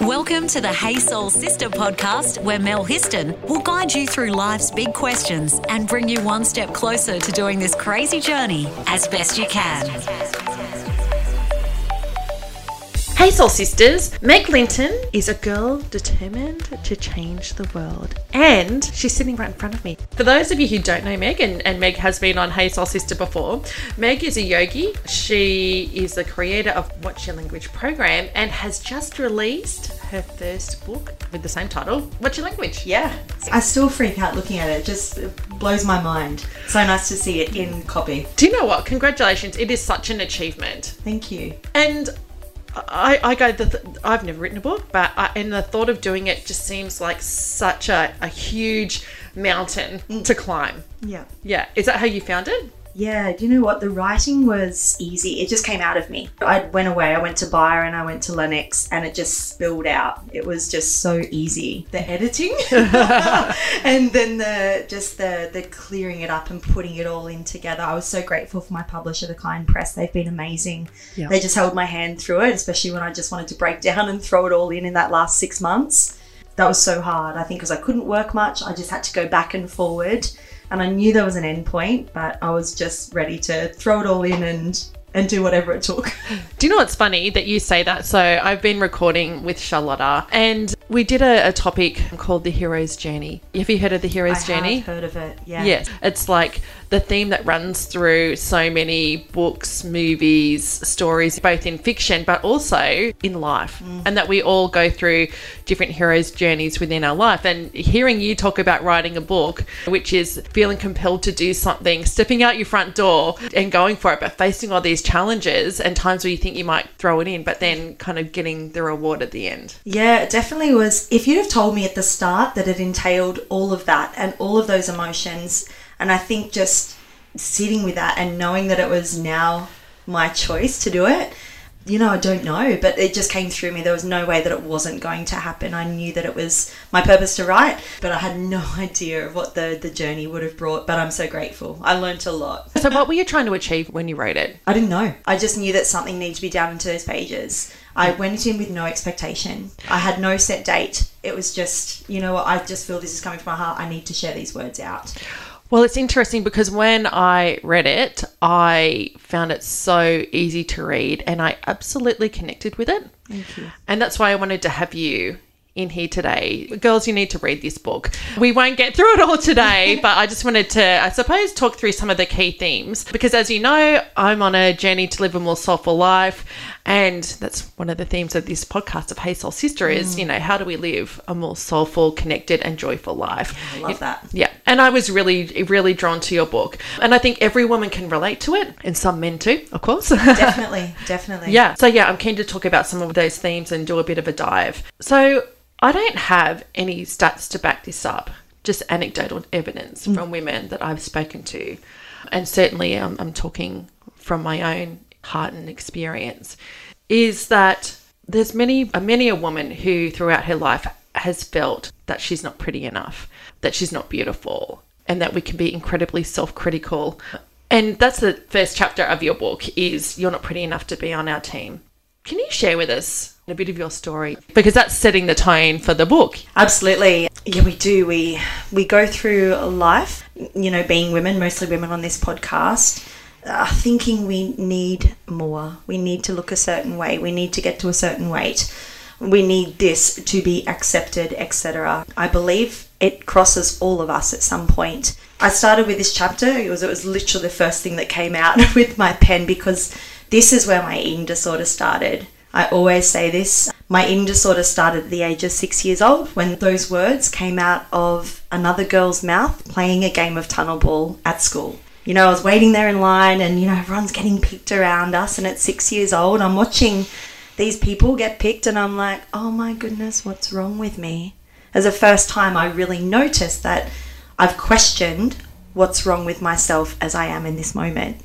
Welcome to the Hey Soul Sister podcast, where Mel Histon will guide you through life's big questions and bring you one step closer to doing this crazy journey as best you can. Hey Soul Sisters, Meg Linton is a girl determined to change the world. And she's sitting right in front of me. For those of you who don't know Meg, and, and Meg has been on Hey Soul Sister before, Meg is a yogi. She is the creator of Watch Your Language program and has just released her first book with the same title, Watch Your Language? Yeah. I still freak out looking at it. It just blows my mind. So nice to see it in copy. Do you know what? Congratulations. It is such an achievement. Thank you. And I, I go, the th- I've never written a book, but I, and the thought of doing it just seems like such a, a huge mountain mm. to climb. Yeah. Yeah. Is that how you found it? Yeah, do you know what? The writing was easy. It just came out of me. I went away, I went to Byron, I went to Lennox, and it just spilled out. It was just so easy. The editing and then the just the the clearing it up and putting it all in together. I was so grateful for my publisher, The Kind Press. They've been amazing. Yeah. They just held my hand through it, especially when I just wanted to break down and throw it all in in that last six months. That was so hard. I think because I couldn't work much, I just had to go back and forward and I knew there was an end point, but I was just ready to throw it all in and and do whatever it took. Do you know what's funny that you say that? So I've been recording with Charlotta and we did a, a topic called the hero's journey. Have you heard of the hero's I journey? have heard of it. Yeah. Yes, it's like the theme that runs through so many books, movies, stories, both in fiction but also in life. Mm. And that we all go through different heroes' journeys within our life. And hearing you talk about writing a book, which is feeling compelled to do something, stepping out your front door and going for it, but facing all these challenges and times where you think you might throw it in, but then kind of getting the reward at the end. Yeah, it definitely was. If you'd have told me at the start that it entailed all of that and all of those emotions, and I think just sitting with that and knowing that it was now my choice to do it, you know, I don't know, but it just came through me. There was no way that it wasn't going to happen. I knew that it was my purpose to write, but I had no idea of what the, the journey would have brought. But I'm so grateful. I learnt a lot. So, what were you trying to achieve when you wrote it? I didn't know. I just knew that something needed to be down into those pages. I went in with no expectation. I had no set date. It was just, you know what, I just feel this is coming from my heart. I need to share these words out. Well, it's interesting because when I read it, I found it so easy to read and I absolutely connected with it. Thank you. And that's why I wanted to have you in here today. Girls, you need to read this book. We won't get through it all today, but I just wanted to, I suppose, talk through some of the key themes. Because as you know, I'm on a journey to live a more soulful life. And that's one of the themes of this podcast of Hey Soul Sister is, mm. you know, how do we live a more soulful, connected, and joyful life? I love that. Yeah. And I was really, really drawn to your book. And I think every woman can relate to it, and some men too, of course. Definitely, definitely. yeah. So, yeah, I'm keen to talk about some of those themes and do a bit of a dive. So, I don't have any stats to back this up, just anecdotal evidence mm. from women that I've spoken to. And certainly, I'm, I'm talking from my own heart and experience, is that there's many, uh, many a woman who throughout her life has felt that she's not pretty enough, that she's not beautiful, and that we can be incredibly self-critical. And that's the first chapter of your book is you're not pretty enough to be on our team. Can you share with us a bit of your story because that's setting the tone for the book. Absolutely. Yeah, we do. We we go through life, you know, being women, mostly women on this podcast, uh, thinking we need more. We need to look a certain way. We need to get to a certain weight. We need this to be accepted, etc. I believe it crosses all of us at some point. I started with this chapter. It was it was literally the first thing that came out with my pen because this is where my eating disorder started. I always say this. My eating disorder started at the age of six years old when those words came out of another girl's mouth playing a game of tunnel ball at school. You know, I was waiting there in line and, you know, everyone's getting picked around us. And at six years old, I'm watching these people get picked and I'm like, oh my goodness, what's wrong with me? As the first time I really noticed that I've questioned what's wrong with myself as I am in this moment.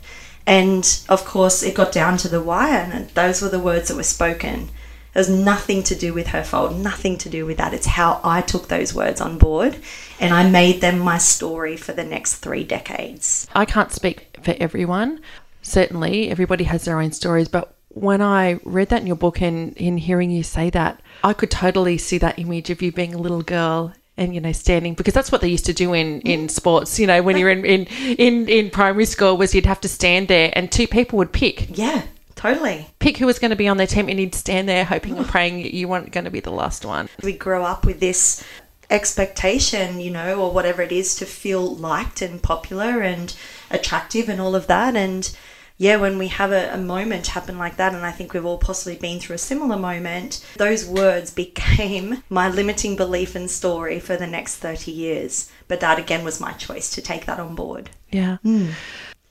And of course, it got down to the wire, and those were the words that were spoken. It was nothing to do with her fault, nothing to do with that. It's how I took those words on board and I made them my story for the next three decades. I can't speak for everyone. Certainly, everybody has their own stories, but when I read that in your book and in hearing you say that, I could totally see that image of you being a little girl and you know standing because that's what they used to do in in mm. sports you know when you're in in in, in primary school was you'd have to stand there and two people would pick Yeah, totally. pick who was going to be on their team and you'd stand there hoping and oh. praying you weren't going to be the last one We grow up with this expectation, you know, or whatever it is to feel liked and popular and attractive and all of that. And yeah, when we have a, a moment happen like that, and I think we've all possibly been through a similar moment, those words became my limiting belief and story for the next 30 years. But that again was my choice to take that on board. Yeah. Hmm.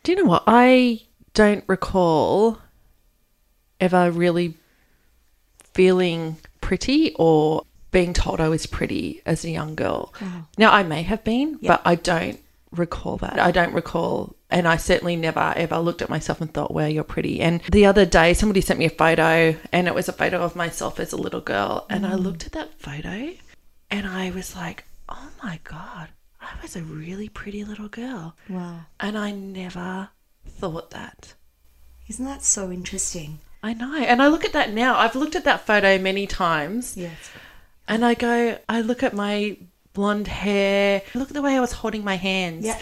Do you know what? I don't recall ever really feeling pretty or being told I was pretty as a young girl. Oh. Now, I may have been, but I don't recall that. I don't recall. And I certainly never ever looked at myself and thought, well, you're pretty. And the other day, somebody sent me a photo, and it was a photo of myself as a little girl. And I mm. looked at that photo and I was like, oh my God, I was a really pretty little girl. Wow. And I never thought that. Isn't that so interesting? I know. And I look at that now. I've looked at that photo many times Yes. and I go, I look at my blonde hair, look at the way I was holding my hands. Yeah.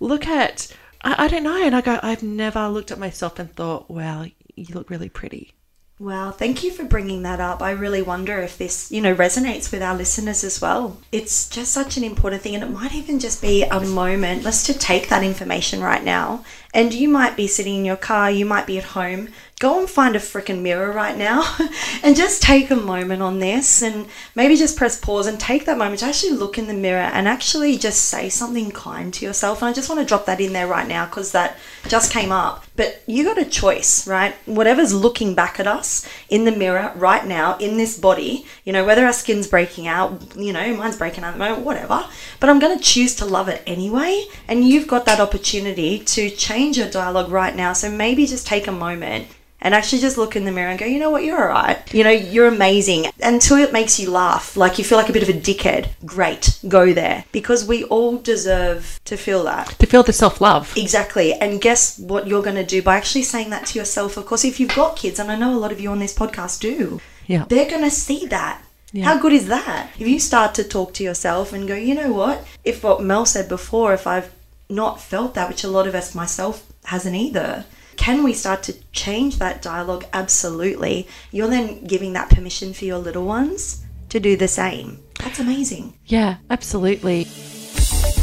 Look at, I, I don't know. And I go, I've never looked at myself and thought, wow, you look really pretty. Wow, thank you for bringing that up. I really wonder if this, you know, resonates with our listeners as well. It's just such an important thing, and it might even just be a moment. Let's just take that information right now. And you might be sitting in your car, you might be at home. Go and find a freaking mirror right now and just take a moment on this and maybe just press pause and take that moment to actually look in the mirror and actually just say something kind to yourself. And I just want to drop that in there right now because that just came up. But you got a choice, right? Whatever's looking back at us in the mirror right now in this body, you know, whether our skin's breaking out, you know, mine's breaking out at the moment, whatever. But I'm going to choose to love it anyway. And you've got that opportunity to change your dialogue right now. So maybe just take a moment and actually just look in the mirror and go, you know what, you're all right. You know, you're amazing. Until it makes you laugh, like you feel like a bit of a dickhead, great, go there. Because we all deserve to feel that. To feel the self love. Exactly. And guess what you're going to do by actually saying that to yourself? Of course, if you've got kids, and I know a lot of you on this podcast do, Yeah. they're going to see that. Yeah. How good is that? If you start to talk to yourself and go, you know what? If what Mel said before, if I've not felt that, which a lot of us, myself, hasn't either, can we start to change that dialogue? Absolutely. You're then giving that permission for your little ones to do the same. That's amazing. Yeah, absolutely.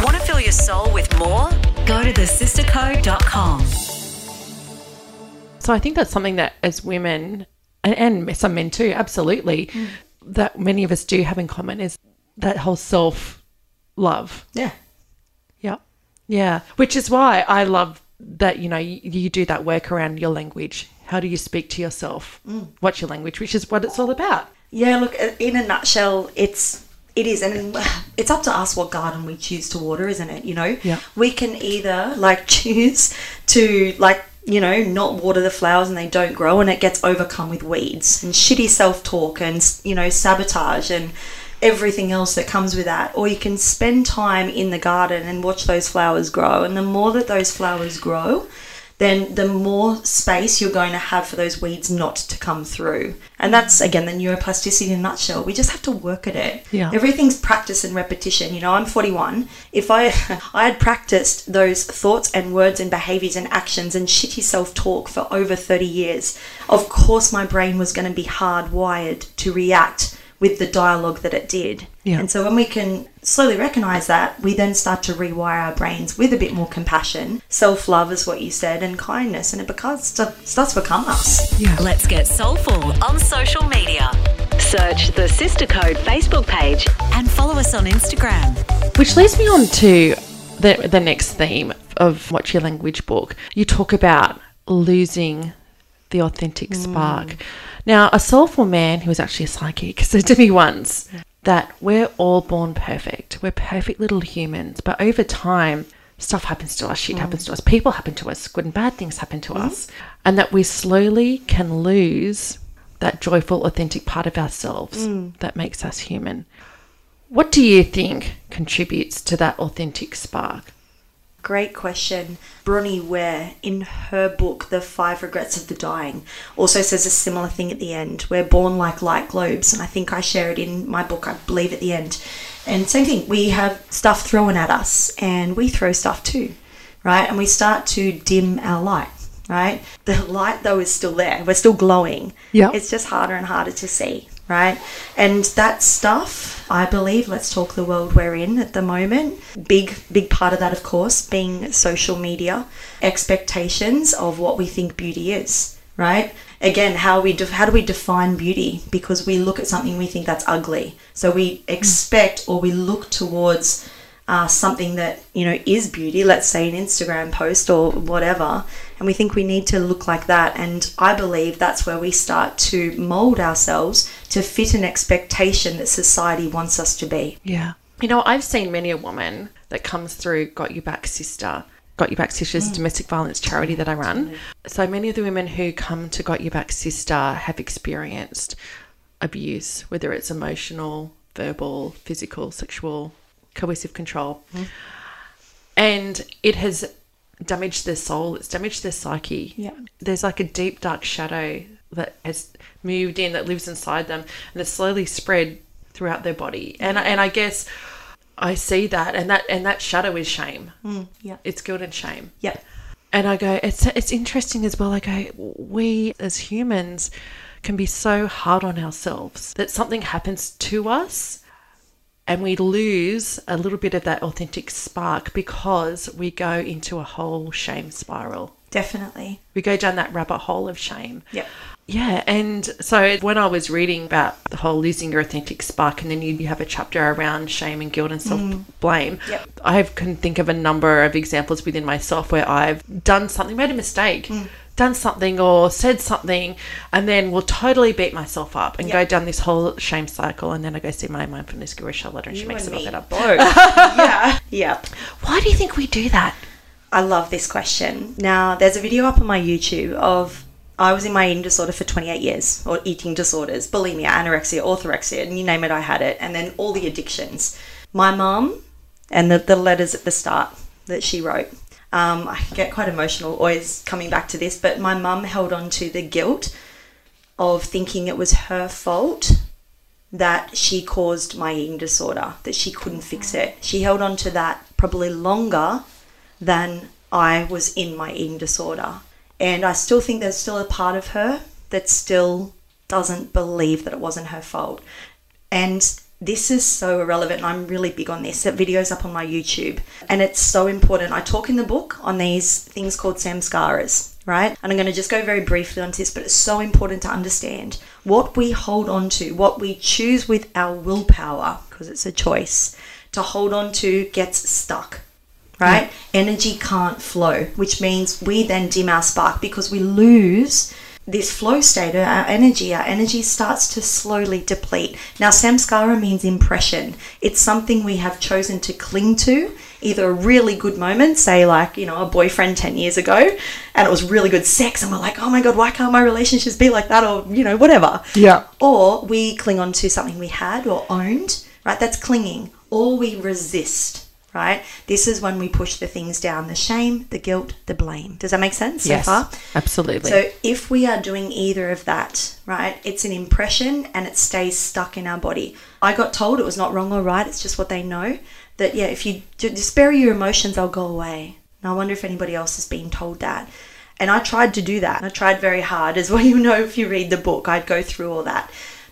Want to fill your soul with more? Go to thesistercode.com. So I think that's something that as women and, and some men too, absolutely, mm. that many of us do have in common is that whole self love. Yeah. Yeah. Yeah. Which is why I love that, you know, you, you do that work around your language. How do you speak to yourself? What's your language? Which is what it's all about. Yeah, look, uh, in a nutshell, it's it is, and it's up to us what garden we choose to water, isn't it? You know, Yeah. we can either like choose to like you know not water the flowers and they don't grow, and it gets overcome with weeds and shitty self talk and you know sabotage and everything else that comes with that, or you can spend time in the garden and watch those flowers grow, and the more that those flowers grow then the more space you're going to have for those weeds not to come through. And that's again the neuroplasticity in a nutshell. We just have to work at it. Yeah. Everything's practice and repetition. You know, I'm 41. If I I had practiced those thoughts and words and behaviors and actions and shitty self-talk for over 30 years, of course my brain was going to be hardwired to react with the dialogue that it did. Yeah. And so when we can slowly recognize that, we then start to rewire our brains with a bit more compassion. Self love is what you said, and kindness, and it becomes, starts to become us. Yeah. Let's get soulful on social media Search the Sister Code Facebook page and follow us on Instagram. Which leads me on to the, the next theme of Watch Your Language book. You talk about losing the authentic spark. Mm. Now, a soulful man who was actually a psychic said to me once that we're all born perfect. We're perfect little humans, but over time, stuff happens to us, shit mm. happens to us, people happen to us, good and bad things happen to mm-hmm. us, and that we slowly can lose that joyful, authentic part of ourselves mm. that makes us human. What do you think contributes to that authentic spark? Great question. Bronnie Ware, in her book, The Five Regrets of the Dying, also says a similar thing at the end. We're born like light globes, and I think I share it in my book, I believe, at the end. And same thing, we have stuff thrown at us, and we throw stuff too, right? And we start to dim our light, right? The light, though, is still there. We're still glowing. Yeah. It's just harder and harder to see, right? And that stuff, I believe, let's talk the world we're in at the moment. Big, big part of that, of course, being social media, expectations of what we think beauty is, right? Again, how we def- how do we define beauty? Because we look at something we think that's ugly, so we expect or we look towards uh, something that you know is beauty. Let's say an Instagram post or whatever, and we think we need to look like that. And I believe that's where we start to mold ourselves to fit an expectation that society wants us to be. Yeah. You know, I've seen many a woman that comes through Got Your Back Sister. Got Your Back Sisters is a domestic violence charity that I run. So many of the women who come to Got Your Back Sister have experienced abuse, whether it's emotional, verbal, physical, sexual, coercive control. And it has damaged their soul, it's damaged their psyche. Yeah. There's like a deep, dark shadow that has moved in, that lives inside them, and it's slowly spread throughout their body. And, and I guess I see that, and that and that shadow is shame. Mm, yeah. It's guilt and shame. Yep. And I go, it's it's interesting as well. I go, we as humans can be so hard on ourselves that something happens to us and we lose a little bit of that authentic spark because we go into a whole shame spiral. Definitely. We go down that rabbit hole of shame. Yep. Yeah, and so when I was reading about the whole losing your authentic spark, and then you, you have a chapter around shame and guilt and self blame, mm. Yep. I can think of a number of examples within myself where I've done something, made a mistake, mm. Done something or said something, and then will totally beat myself up and go down this whole shame cycle. And then I go see my mindfulness guru Charlotte, and she You makes and it all better. Both. yeah. Yep. Why do you think we do that? I love this question. Now, there's a video up on my YouTube of I was in my eating disorder for 28 years, or eating disorders, bulimia, anorexia, orthorexia, and you name it, I had it. And then all the addictions. My mom and the, the letters at the start that she wrote. Um, I get quite emotional always coming back to this, but my mum held on to the guilt of thinking it was her fault that she caused my eating disorder, that she couldn't fix it. She held on to that probably longer than I was in my eating disorder. And I still think there's still a part of her that still doesn't believe that it wasn't her fault. And this is so irrelevant. and I'm really big on this. That video's up on my YouTube. And it's so important. I talk in the book on these things called samskaras, right? And I'm going to just go very briefly onto this, but it's so important to understand what we hold on to, what we choose with our willpower, because it's a choice, to hold on to gets stuck right? Energy can't flow, which means we then dim our spark because we lose this flow state, our energy. Our energy starts to slowly deplete. Now, samskara means impression. It's something we have chosen to cling to, either a really good moment, say like, you know, a boyfriend 10 years ago, and it was really good sex, and we're like, oh my God, why can't my relationships be like that? Or, you know, whatever. Yeah. Or we cling on to something we had or owned, right? That's clinging. Or we resist, right? This is when we push the things down the shame, the guilt, the blame. Does that make sense Yes, so far? absolutely. So if we are doing either of that, right, it's an impression and it stays stuck in our body. I got told it was not wrong or right, it's just what they know. That, yeah, if you just bury your emotions, they'll go away. Now, I wonder if anybody else has been told that. And I tried to do that. I tried very hard, as well you know if you read the book, I'd go through all that.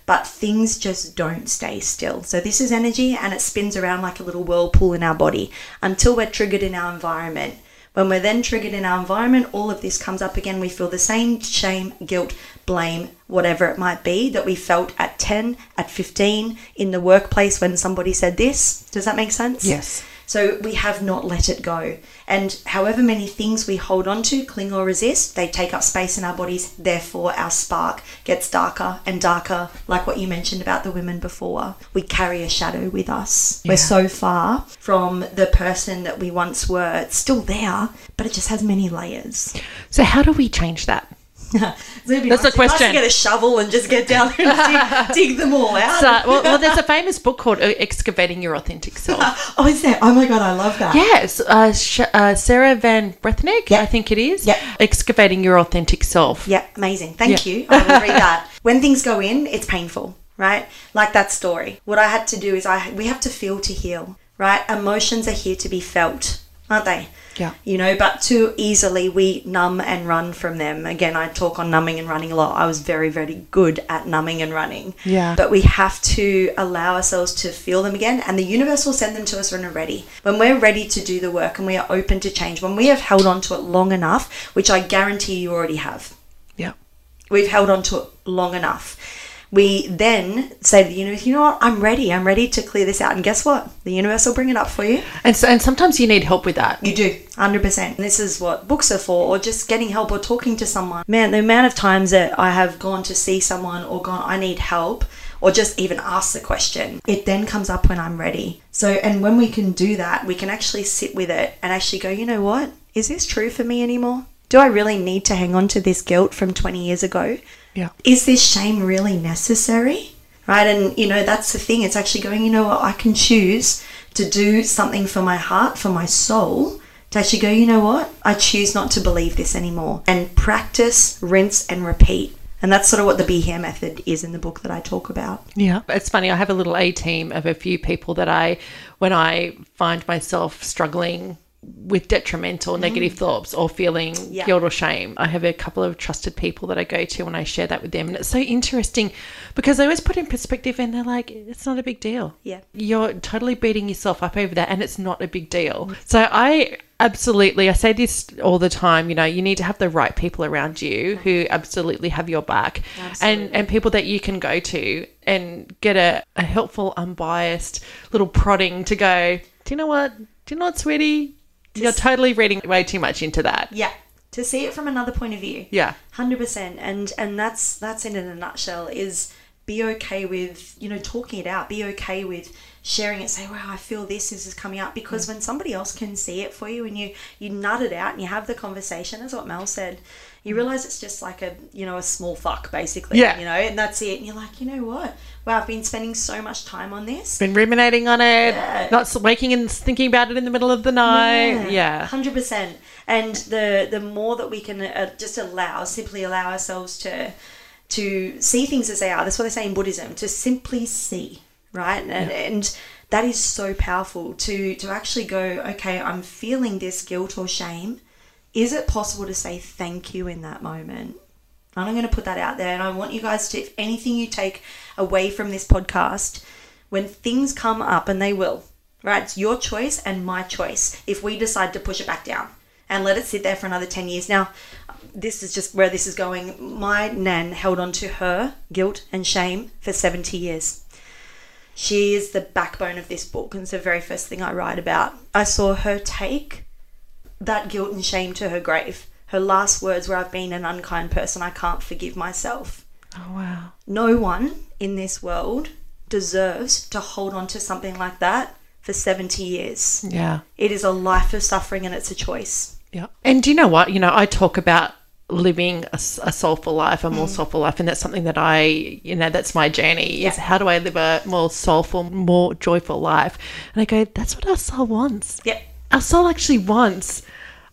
But things just don't stay still. So this is energy and it spins around like a little whirlpool in our body until we're triggered in our environment. When we're then triggered in our environment, all of this comes up again. We feel the same shame, guilt, blame, whatever it might be that we felt at 10, at 15, in the workplace when somebody said this. Does that make sense? Yes. So we have not let it go. And however many things we hold on to, cling or resist, they take up space in our bodies. Therefore, our spark gets darker and darker, like what you mentioned about the women before. We carry a shadow with us. We're so far from the person that we once were. It's still there, but it just has many layers. So how do we change that? That's the question. get a shovel and just get down there and dig, dig them all out. So, well, well, there's a famous book called uh, Excavating Your Authentic Self. oh, is there? Oh my god, I love that. Yes, uh, Sh- uh, Sarah Ban Breathnach, Yeah. I think it is. Yeah. Excavating Your Authentic Self. Yeah, amazing. Thank Yeah. you. I will read that. When things go in, it's painful, right? Like that story. What I had to do is I we have to feel to heal, right? Emotions are here to be felt, aren't they? Yeah. You know, but too easily we numb and run from them. Again, I talk on numbing and running a lot. I was very, very good at numbing and running. Yeah. But we have to allow ourselves to feel them again, and the universe will send them to us when we're ready. When we're ready to do the work and we are open to change, when we have held on to it long enough, which I guarantee you already have Yeah. we've held on to it long enough. We then say to the universe, you know what, I'm ready. I'm ready to clear this out. And guess what? The universe will bring it up for you. And so, and sometimes you need help with that. You do, 100%. And this is what books are for, or just getting help or talking to someone. Man, the amount of times that I have gone to see someone or gone, I need help, or just even ask the question, it then comes up when I'm ready. So, and when we can do that, we can actually sit with it and actually go, you know what? Is this true for me anymore? Do I really need to hang on to this guilt from 20 years ago? Yeah. is this shame really necessary? Right. And, you know, that's the thing. It's actually going, you know what, I can choose to do something for my heart, for my soul, to actually go, you know what, I choose not to believe this anymore. And practice, rinse, and repeat. And that's sort of what the Be Here method is in the book that I talk about. Yeah. It's funny. I have a little A team of a few people that I, when I find myself struggling with detrimental mm-hmm. negative thoughts or feeling Yeah. guilt or shame, I have a couple of trusted people that I go to and I share that with them. And it's so interesting because they always put in perspective and they're like, it's not a big deal. Yeah. You're totally beating yourself up over that and it's not a big deal. Mm-hmm. So I absolutely, I say this all the time, you know, you need to have the right people around you who absolutely have your back and, and people that you can go to and get a, a helpful, unbiased little prodding to go, do you know what? Do you know what, sweetie? You're totally reading way too much into that. Yeah. To see it from another point of view. Yeah. Hundred percent, and and that's that's it in a nutshell. Is be okay with you know talking it out. Be okay with sharing it. Say, "Wow, I feel this. This is coming up." Because mm. when somebody else can see it for you, and you you nut it out and you have the conversation, is what Mel said, you realize it's just like a you know a small fuck basically. Yeah. You know, and that's it. And you're like, you know what? Wow, I've been spending so much time on this. Been ruminating on it, Yeah. not waking and thinking about it in the middle of the night. Yeah. hundred percent. And the the more that we can uh, just allow, simply allow ourselves to to see things as they are. That's what they say in Buddhism. To simply see, right? And, and that is so powerful. To to actually go, okay, I'm feeling this guilt or shame. Is it possible to say thank you in that moment? And I'm going to put that out there. And I want you guys to, if anything you take away from this podcast, when things come up, and they will, right? It's your choice and my choice if we decide to push it back down and let it sit there for another 10 years. Now, this is just where this is going. My nan held on to her guilt and shame for 70 years. She is the backbone of this book, and it's the very first thing I write about. I saw her take that guilt and shame to her grave. Her last words were, I've been an unkind person, I can't forgive myself. Oh, wow. No one in this world deserves to hold on to something like that for 70 years. Yeah. It is a life of suffering and it's a choice. Yeah. And do you know what? You know, I talk about living a soulful life, a more mm. soulful life, and that's something that I, you know, that's my journey. Is how do I live a more soulful, more joyful life? And I go, that's what our soul wants. Yep. Our soul actually wants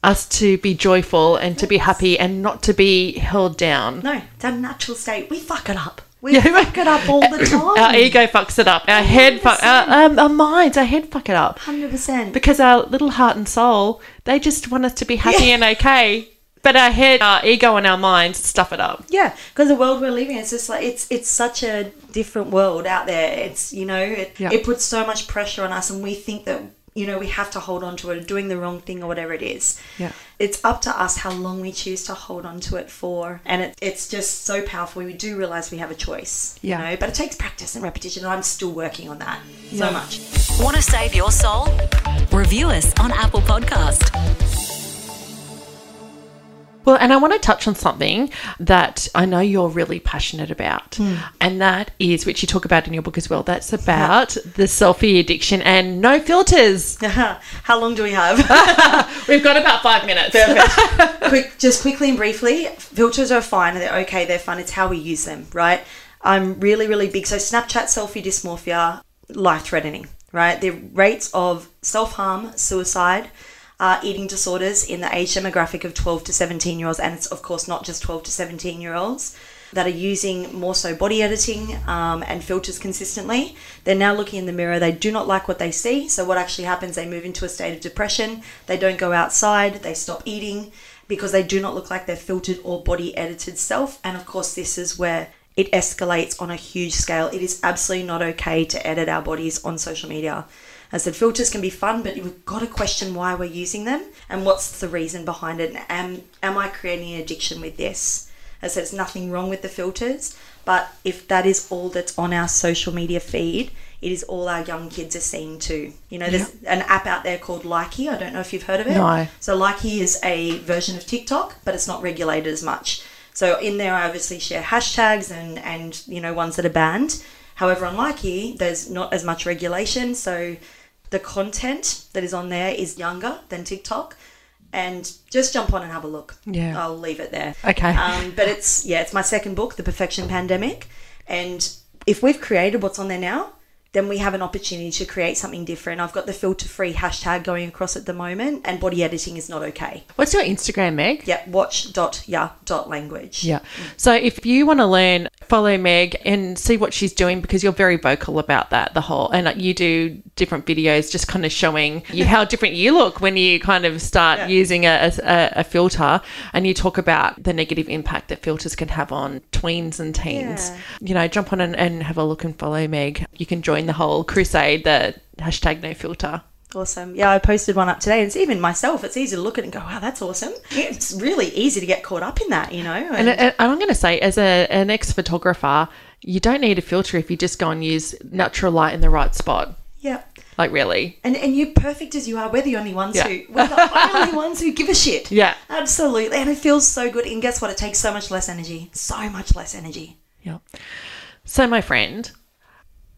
us to be joyful and to be happy and not to be held down. No, it's our natural state. We fuck it up. We Yeah. fuck it up all the time. Our ego fucks it up. Our head, fuck, our, um, our minds, our head fuck it up. 100%. because our little heart and soul they just want us to be happy Yeah. and okay but our head our ego and our minds stuff it up Yeah, because the world we're living in, it's just like it's it's such a different world out there. It's you know it, Yeah. it puts so much pressure on us, and we think that you know we have to hold on to it, or doing the wrong thing, or whatever it is. Yeah. it's up to us how long we choose to hold on to it for, and it, it's just so powerful. We do realize we have a choice. Yeah. you know, but it takes practice and repetition, and I'm still working on that so much. Want to save your soul? Review us on Apple Podcast. Well, and I want to touch on something that I know you're really passionate about, hmm. and that is, which you talk about in your book as well, that's about the selfie addiction and no filters. How long do we have? We've got about five minutes. Quick, just quickly and briefly, filters are fine. They're okay. They're fun. It's how we use them, right? I'm really, really big. So Snapchat selfie dysmorphia, life threatening, right? The rates of self harm, suicide, uh, eating disorders in the age demographic of 12 to 17 year olds, and it's of course not just 12 to 17 year olds that are using more so body editing um, and filters consistently. They're now looking in the mirror. They do not like what they see. So, what actually happens, they move into a state of depression. They don't go outside. They stop eating because they do not look like their filtered or body edited self. And of course, this is where it escalates on a huge scale. It is absolutely not okay to edit our bodies on social media. I said, filters can be fun, but we've got to question why we're using them and what's the reason behind it. And am, am I creating an addiction with this? I said, there's nothing wrong with the filters, but if that is all that's on our social media feed, it is all our young kids are seeing too. You know, there's an app out there called Likee. I don't know if you've heard of it. No. So Likee is a version of TikTok, but it's not regulated as much. So in there, I obviously share hashtags and and you know ones that are banned. However, on Likee, there's not as much regulation, so the content that is on there is younger than TikTok. And just jump on and have a look. Yeah. I'll leave it there. Okay. Um, but it's yeah, it's my second book, The Perfection Pandemic, and if we've created what's on there now, then we have an opportunity to create something different. I've got the filter free hashtag going across at the moment, and body editing is not okay. What's your Instagram, Meg? Yep, watch dot yeah dot language. Yeah. So if you want to learn, follow Meg and see what she's doing because you're very vocal about that, the whole, and uh, you do different videos just kind of showing you how different you look when you kind of start Yeah. using a, a, a filter and you talk about the negative impact that filters can have on tweens and teens. Yeah. You know, jump on and, and have a look and follow Meg. You can join the whole crusade, the hashtag no filter. Awesome. Yeah, I posted one up today. and It's even myself. It's easy to look at and go, wow, that's awesome. It's really easy to get caught up in that, you know. And, and I'm going to say, as a, an ex photographer, you don't need a filter if you just go and use natural light in the right spot. yeah. Like, really. And, and you're perfect as you are. We're the only ones Yeah. who we're the only ones who give a shit. Yeah. Absolutely. And it feels so good. And guess what? It takes so much less energy. So much less energy. Yeah. So, my friend,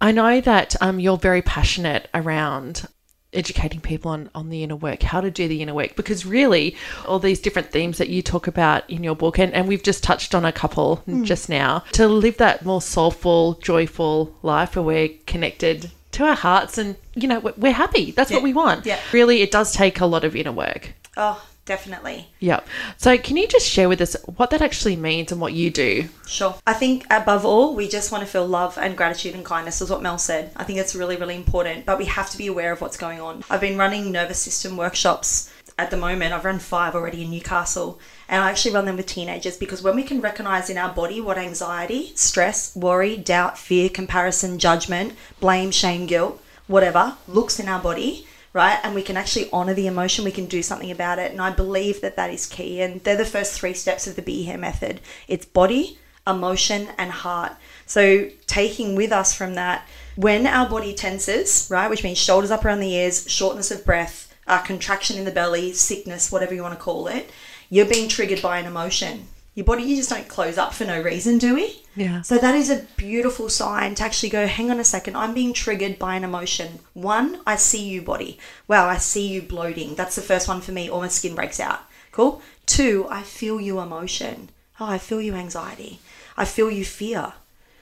I know that um, you're very passionate around educating people on, on the inner work, how to do the inner work, because really, all these different themes that you talk about in your book, and, and we've just touched on a couple just now, to live that more soulful, joyful life where we're connected to our hearts and, you know, we're, we're happy. That's what we want. Yeah. Really, it does take a lot of inner work. Oh, definitely. Yeah. So, can you just share with us what that actually means and what you do? Sure. I think above all, we just want to feel love and gratitude and kindness, is what Mel said. I think it's really, really important, but we have to be aware of what's going on. I've been running nervous system workshops at the moment. I've run five already in Newcastle, and I actually run them with teenagers because when we can recognize in our body what anxiety, stress, worry, doubt, fear, comparison, judgment, blame, shame, guilt, whatever looks in our body, right? And we can actually honor the emotion, we can do something about it. And I believe that that is key. And they're the first three steps of the Be Here method it's body, emotion, and heart. So, taking with us from that, when our body tenses, right, which means shoulders up around the ears, shortness of breath, uh, contraction in the belly, sickness, whatever you want to call it, you're being triggered by an emotion. Your body, you just don't close up for no reason, do we? Yeah. So that is a beautiful sign to actually go, hang on a second, I'm being triggered by an emotion. One, I see you, body. Wow, I see you bloating. That's the first one for me, All my skin breaks out. Cool. Two, I feel you emotion. Oh, I feel you anxiety. I feel you fear.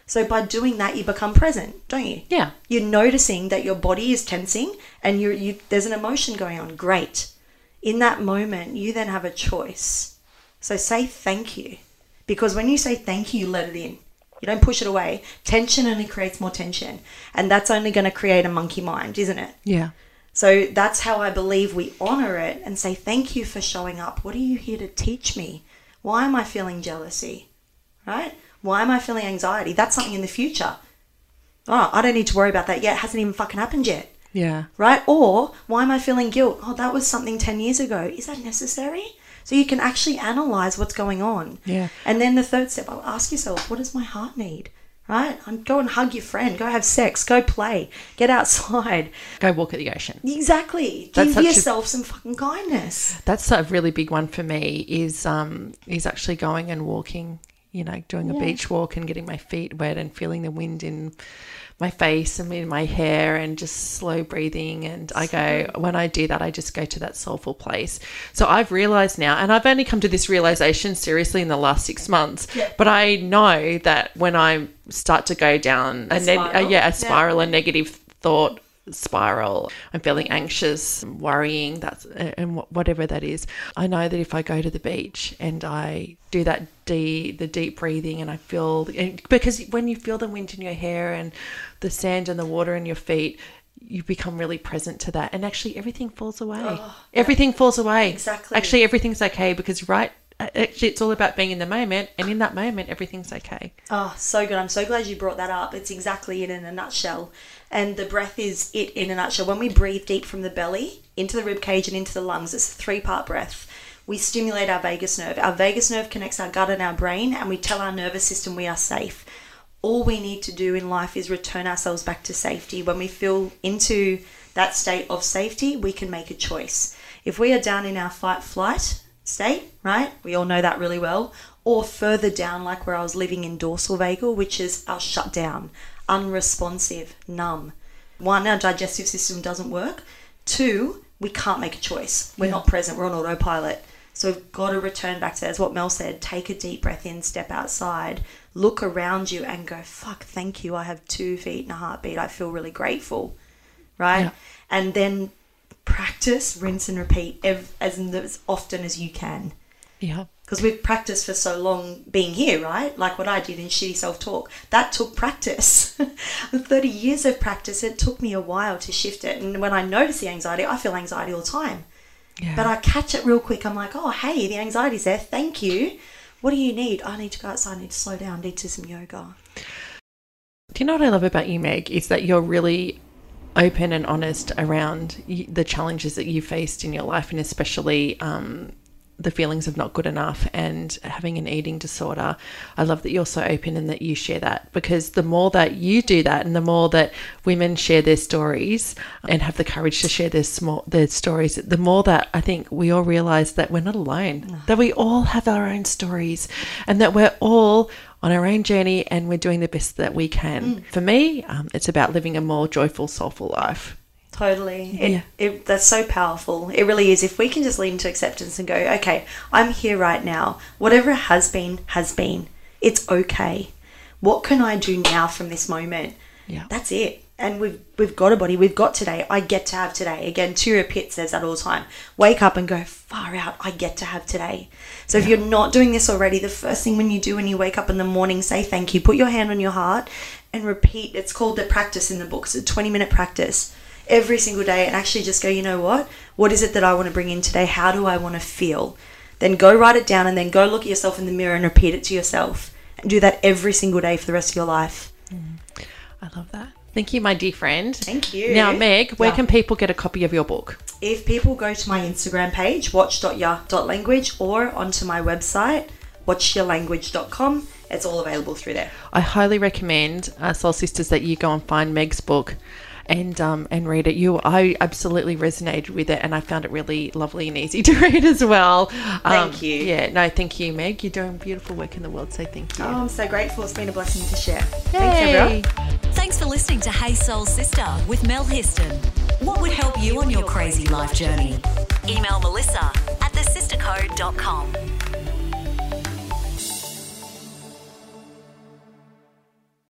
So by doing that, you become present, don't you? Yeah. You're noticing that your body is tensing and you're, you there's an emotion going on. Great. In that moment, you then have a choice. So say thank you. Because when you say thank you, you let it in. You don't push it away. Tension only creates more tension. And that's only going to create a monkey mind, isn't it? Yeah. So that's how I believe we honor it and say, Thank you for showing up. What are you here to teach me? Why am I feeling jealousy? Right? Why am I feeling anxiety? That's something in the future. Oh, I don't need to worry about that yet. It hasn't even fucking happened yet. Yeah. Right? Or why am I feeling guilt? Oh, that was something 10 years ago. Is that necessary? So you can actually analyze what's going on. Yeah. And then the third step, I'll ask yourself, what does my heart need? right? And go and hug your friend, go have sex, go play, get outside. Go walk at the ocean. Exactly. That's Give such a- yourself some fucking kindness. That's a really big one for me. Is um is actually going and walking. You know, doing a beach walk and getting my feet wet and feeling the wind in my face and in my hair and just slow breathing. And I go when I do that, I just go to that soulful place. So I've realized now, and I've only come to this realization seriously in the last six months. But I know that when I start to go down a, ne- uh, yeah, Yeah. a spiral, a negative thought spiral. I'm feeling anxious, worrying, that's and whatever that is. I know that if I go to the beach and I do that deep, the deep breathing, and I feel and because when you feel the wind in your hair and the sand and the water in your feet. You become really present to that, and actually, everything falls away. Oh, everything falls away. Exactly. Actually, everything's okay because right. Uh, actually, it's all about being in the moment, and in that moment, everything's okay. Oh, so good. I'm so glad you brought that up. It's exactly it in a nutshell. And the breath is it in a nutshell. When we breathe deep from the belly into the rib cage and into the lungs, it's a three part breath. We stimulate our vagus nerve. Our vagus nerve connects our gut and our brain, and we tell our nervous system we are safe. All we need to do in life is return ourselves back to safety. When we feel into that state of safety, we can make a choice. If we are down in our fight flight state, right? We all know that really well. Or further down, like where I was living in dorsal vagal, which is our shutdown, unresponsive, numb. One, our digestive system doesn't work. Two, we can't make a choice. We're not present. We're on autopilot. So we've got to return back to that's what Mel said. Take a deep breath in, step outside, look around you, and go, "Fuck, thank you. I have two feet and a heartbeat. I feel really grateful." Right, Yeah. and then practice, rinse and repeat ev- as, as often as you can Yeah. because we've practiced for so long being here, right? Like what I did in shitty self talk. That took practice. 30 years of practice, it took me a while to shift it. And when I notice the anxiety, I feel anxiety all the time. Yeah. But I catch it real quick. I'm like, oh, hey, the anxiety's there. Thank you. What do you need? I need to go outside. I need to slow down. I need to do some yoga. Do you know what I love about you, Meg? Is that you're really open and honest around the challenges that you faced in your life, and especially um, the feelings of not good enough and having an eating disorder. I love that you're so open and that you share that because the more that you do that, and the more that women share their stories and have the courage to share their small their stories, the more that I think we all realize that we're not alone. That we all have our own stories, and that we're all on our own journey and we're doing the best that we can. For me, um, it's about living a more joyful, soulful life. Totally. It, Yeah. it, that's so powerful. It really is. If we can just lean into acceptance and go, okay, I'm here right now. Whatever has been, has been. It's okay. What can I do now from this moment? Yeah. That's it. And we've we've got a body. We've got today. I get to have today. Again, Tyra Pitt says that all the time. Wake up and go far out. I get to have today. So if you're not doing this already, the first thing when you do when you wake up in the morning, say thank you. Put your hand on your heart and repeat. It's called the practice in the book. It's a 20 minute practice every single day and actually just go, you know what? What is it that I want to bring in today? How do I want to feel? Then go write it down and then go look at yourself in the mirror and repeat it to yourself. And do that every single day for the rest of your life. I love that. Thank you, my dear friend. Thank you. Now, Meg, where Yeah. can people get a copy of your book? If people go to my Instagram page, watch.ya.language, or onto my website, watchyourlanguage.com, it's all available through there. I highly recommend, uh, Soul Sisters, that you go and find Meg's book and um, and read it. You, I absolutely resonated with it, and I found it really lovely and easy to read as well. Um, Thank you. Yeah, no, thank you, Meg. You're doing beautiful work in the world, so thank you. Oh, I'm so grateful. It's been a blessing to share. Thanks, everyone. Thanks for listening to Hey Soul Sister with Mel Histon. What would help you on your crazy life journey? Email Melissa at thesistercode.com.